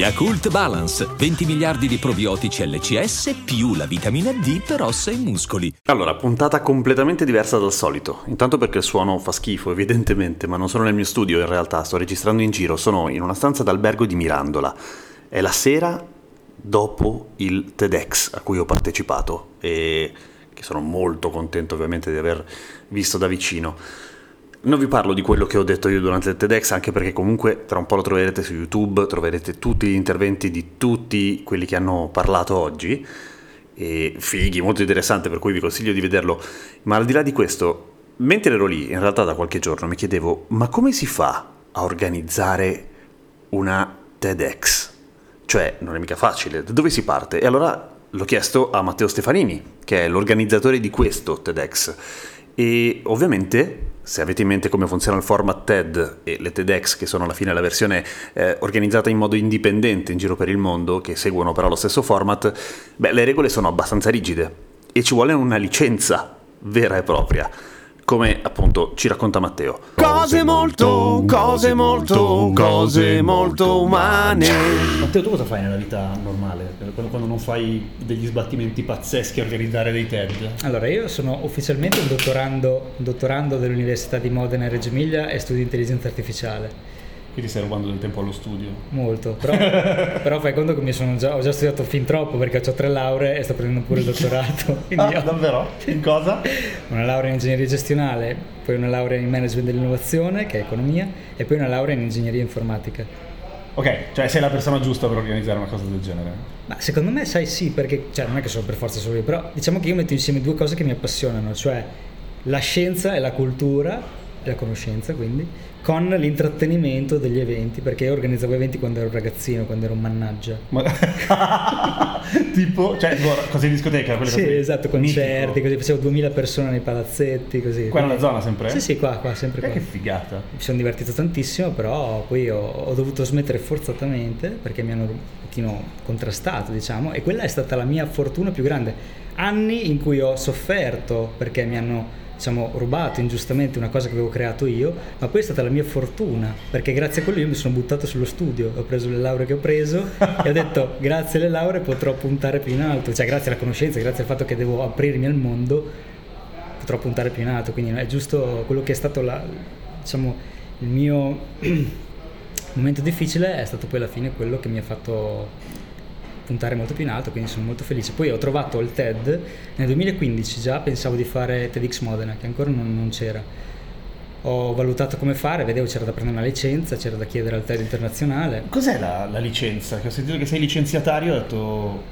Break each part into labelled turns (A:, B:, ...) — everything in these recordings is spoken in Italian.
A: Yakult Balance, 20 miliardi di probiotici LCS più la vitamina D per ossa e muscoli.
B: Allora, puntata completamente diversa dal solito. Intanto perché il suono fa schifo, evidentemente, ma non sono nel mio studio in realtà, sto registrando in giro, sono in una stanza d'albergo di Mirandola. È la sera dopo il TEDx a cui ho partecipato e che sono molto contento ovviamente di aver visto da vicino. Non vi parlo di quello che ho detto io durante il TEDx, anche perché comunque tra un po' lo troverete su YouTube, troverete tutti gli interventi di tutti quelli che hanno parlato oggi, e fighi, molto interessante, per cui vi consiglio di vederlo. Ma al di là di questo, mentre ero lì, in realtà da qualche giorno, mi chiedevo, ma come si fa a organizzare una TEDx? Cioè, non è mica facile, da dove si parte? E allora l'ho chiesto a Matteo Stefanini, che è l'organizzatore di questo TEDx. E ovviamente se avete in mente come funziona il format TED e le TEDx, che sono alla fine la versione eh, organizzata in modo indipendente in giro per il mondo, che seguono però lo stesso format, beh, le regole sono abbastanza rigide e ci vuole una licenza vera e propria come appunto ci racconta Matteo.
C: Cose molto, cose molto, cose molto umane.
D: Matteo, tu cosa fai nella vita normale? Quando, quando non fai degli sbattimenti pazzeschi a organizzare dei TED?
E: Allora, io sono ufficialmente un dottorando, un dottorando dell'Università di Modena e Reggio Emilia e studio intelligenza artificiale.
D: Quindi stai rubando del tempo allo studio?
E: Molto, però, però fai conto che mi sono già, ho già studiato fin troppo perché ho tre lauree e sto prendendo pure il dottorato.
D: ah, ho... davvero? In cosa?
E: Una laurea in ingegneria gestionale, poi una laurea in management dell'innovazione, che è economia, e poi una laurea in ingegneria informatica.
D: Ok, cioè sei la persona giusta per organizzare una cosa del genere?
E: Ma secondo me sai sì, perché cioè, non è che sono per forza solo io, però diciamo che io metto insieme due cose che mi appassionano, cioè la scienza e la cultura, la conoscenza quindi, con l'intrattenimento degli eventi, perché io organizzavo eventi quando ero ragazzino, quando ero un mannaggia. Ma...
D: tipo, cioè, cose in discoteca?
E: Sì,
D: cose...
E: esatto, concerti, così, facevo 2000 persone nei palazzetti, così.
D: Qua nella zona sempre?
E: Sì, sì, qua, qua sempre qua.
D: Che figata.
E: Mi sono divertito tantissimo, però poi ho, ho dovuto smettere forzatamente, perché mi hanno un pochino contrastato, diciamo, e quella è stata la mia fortuna più grande. Anni in cui ho sofferto perché mi hanno diciamo, rubato ingiustamente una cosa che avevo creato io, ma poi è stata la mia fortuna, perché grazie a quello io mi sono buttato sullo studio, ho preso le lauree che ho preso e ho detto grazie alle lauree potrò puntare più in alto, cioè grazie alla conoscenza, grazie al fatto che devo aprirmi al mondo, potrò puntare più in alto, quindi è giusto quello che è stato la, diciamo, il mio momento difficile è stato poi alla fine quello che mi ha fatto puntare molto più in alto, quindi sono molto felice. Poi ho trovato il TED nel 2015 già, pensavo di fare TEDx Modena, che ancora non, non c'era. Ho valutato come fare, vedevo c'era da prendere una licenza, c'era da chiedere al TED internazionale.
D: Cos'è la, la licenza? Che ho sentito che sei licenziatario e ho detto...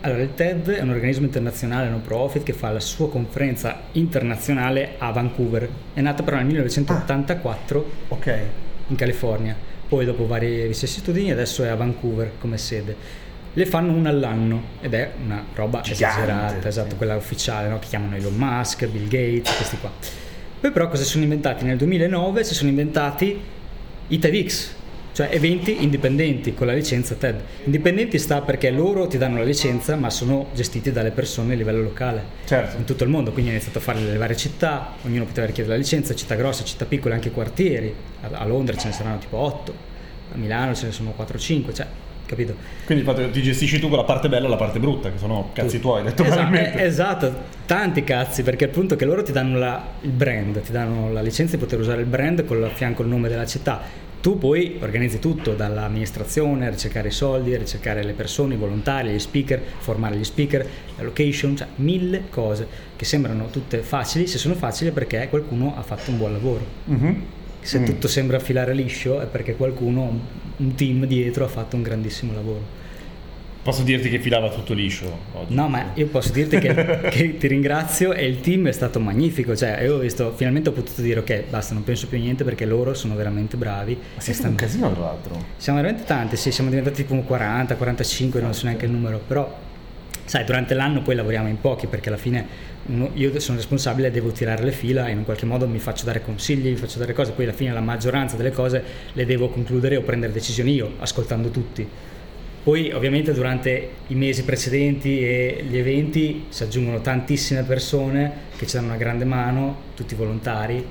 E: Allora, il TED è un organismo internazionale no profit che fa la sua conferenza internazionale a Vancouver. È nata però nel 1984
D: ah, okay.
E: in California. Poi dopo vari vicissitudini adesso è a Vancouver come sede le fanno una all'anno ed è una roba Gigante, esagerata, esatto, sì. quella ufficiale, no? che chiamano Elon Musk, Bill Gates, questi qua. Poi però cosa si sono inventati? Nel 2009 si sono inventati i TEDx, cioè eventi indipendenti con la licenza TED. Indipendenti sta perché loro ti danno la licenza ma sono gestiti dalle persone a livello locale
D: certo.
E: in tutto il mondo, quindi hanno iniziato a fare le varie città, ognuno poteva richiedere la licenza, città grosse, città piccole, anche quartieri, a Londra ce ne saranno tipo 8, a Milano ce ne sono 4-5, cioè capito?
D: Quindi ti gestisci tu la parte bella e la parte brutta, che sono cazzi tuoi, detto
E: esatto, esatto, tanti cazzi, perché appunto che loro ti danno la, il brand, ti danno la licenza di poter usare il brand con a fianco il nome della città. Tu poi organizzi tutto, dall'amministrazione, ricercare i soldi, ricercare le persone, i volontari, gli speaker, formare gli speaker, la location, cioè mille cose che sembrano tutte facili, se sono facili è perché qualcuno ha fatto un buon lavoro. Mm-hmm se mm. tutto sembra filare liscio è perché qualcuno, un team dietro ha fatto un grandissimo lavoro.
D: Posso dirti che filava tutto liscio oggi?
E: No, ma io posso dirti che, che, ti ringrazio e il team è stato magnifico. Cioè, io ho visto, finalmente ho potuto dire ok, basta, non penso più a niente perché loro sono veramente bravi.
D: Ma siete stanno... un casino tra l'altro.
E: Siamo veramente tanti, sì, siamo diventati tipo 40, 45, non so neanche il numero, però sai, durante l'anno poi lavoriamo in pochi perché alla fine uno- io sono responsabile, devo tirare le fila e in un qualche modo mi faccio dare consigli, mi faccio dare cose, poi alla fine la maggioranza delle cose le devo concludere o prendere decisioni io, ascoltando tutti. Poi ovviamente durante i mesi precedenti e gli eventi si aggiungono tantissime persone che ci danno una grande mano, tutti volontari,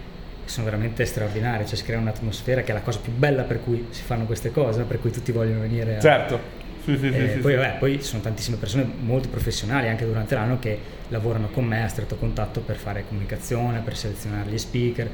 E: sono veramente straordinari, cioè si crea un'atmosfera che è la cosa più bella per cui si fanno queste cose, per cui tutti vogliono venire a,
F: Certo. Sì,
E: eh,
F: sì,
E: poi, vabbè, poi ci sono tantissime persone molto professionali anche durante l'anno che lavorano con me a stretto contatto per fare comunicazione, per selezionare gli speaker.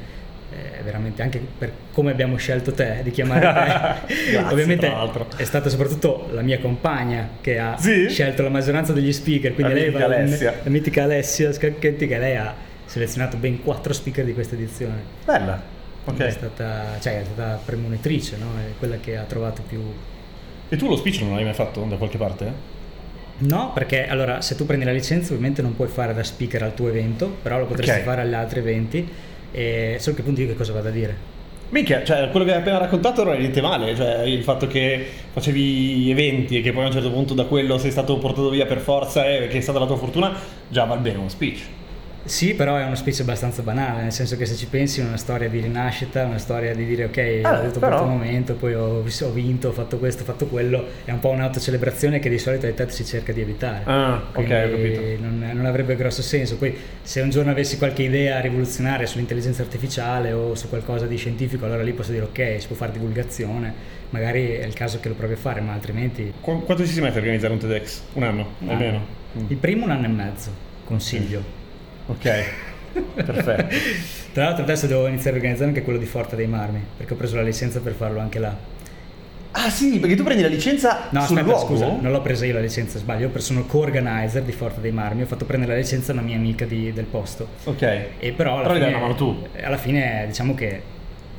E: eh, veramente anche per come abbiamo scelto te di chiamare te
F: Grazie,
E: ovviamente è stata soprattutto la mia compagna che ha
F: Sì?
E: scelto la maggioranza degli speaker quindi
F: La
E: lei
F: mitica Alessia.
E: la mitica Alessia Scacchetti che lei ha selezionato ben quattro speaker di questa edizione
F: Bella.
E: Quindi è stata, cioè, è stata premonitrice no? è quella che ha trovato più
F: E tu lo speech non l'hai mai fatto da qualche parte?
E: No, perché allora se tu prendi la licenza ovviamente non puoi fare da speaker al tuo evento, però lo potresti
F: Ok.
E: fare agli altri eventi, e solo che appunto io che cosa vado a dire?
F: Minchia, cioè quello che hai appena raccontato non è niente male, cioè il fatto che facevi eventi e che poi a un certo punto da quello sei stato portato via per forza e che è stata la tua fortuna, già va bene uno speech.
E: Sì, però è uno speech abbastanza banale, nel senso che se ci pensi è una storia di rinascita, una storia di dire ok, ho avuto
F: però-
E: questo momento, poi ho, ho vinto, ho fatto questo, ho fatto quello, è un po' un'autocelebrazione che di solito ai TED si cerca di evitare.
F: Ah, ok,
E: Quindi
F: ho capito.
E: Non, non avrebbe grosso senso. Poi se un giorno avessi qualche idea rivoluzionaria sull'intelligenza artificiale o su qualcosa di scientifico, allora lì posso dire ok, si può fare divulgazione, magari è il caso che lo provi a fare, ma altrimenti...
F: Qu- quanto ci si mette a organizzare un TEDx? Un anno,
E: un
F: almeno.
E: anno. Il primo un anno e mezzo, consiglio.
F: Ok, perfetto.
E: Tra l'altro adesso devo iniziare a organizzare anche quello di Forte dei Marmi, perché ho preso la licenza per farlo anche là.
F: Ah sì, perché tu prendi la licenza
E: No,
F: sul
E: aspetta,
F: luogo?
E: scusa, non l'ho presa io la licenza, sbaglio, sono co-organizer di Forte dei Marmi, ho fatto prendere la licenza a una mia amica di- del posto.
F: Ok.
E: E però alla
F: Però
E: fine,
F: mano tu.
E: Alla fine diciamo che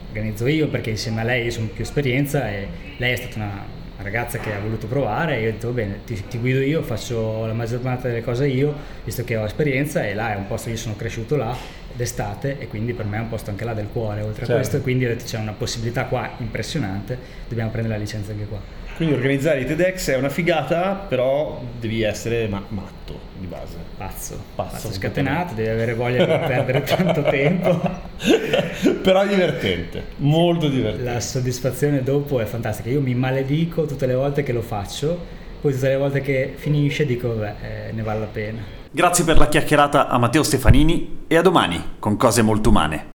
E: organizzo io perché insieme a lei sono più esperienza e lei è stata una ragazza che ha voluto provare e io ho detto va bene ti, ti guido io, faccio la maggior parte delle cose io visto che ho esperienza e là è un posto io sono cresciuto là d'estate e quindi per me è un posto anche là del cuore oltre
F: Certo.
E: a questo quindi ho detto c'è una possibilità qua impressionante dobbiamo prendere la licenza anche qua
F: Quindi organizzare i TEDx è una figata, però devi essere ma- matto di base.
E: pazzo,
F: Pazzo,
E: pazzo, scatenato devi avere voglia di perdere tanto tempo
F: però divertente, molto divertente.
E: La soddisfazione dopo è fantastica. Io mi maledico tutte le volte che lo faccio, poi tutte le volte che finisce dico, vabbè, eh, ne vale la pena.
B: Grazie per la chiacchierata a Matteo Stefanini e a domani con cose molto umane.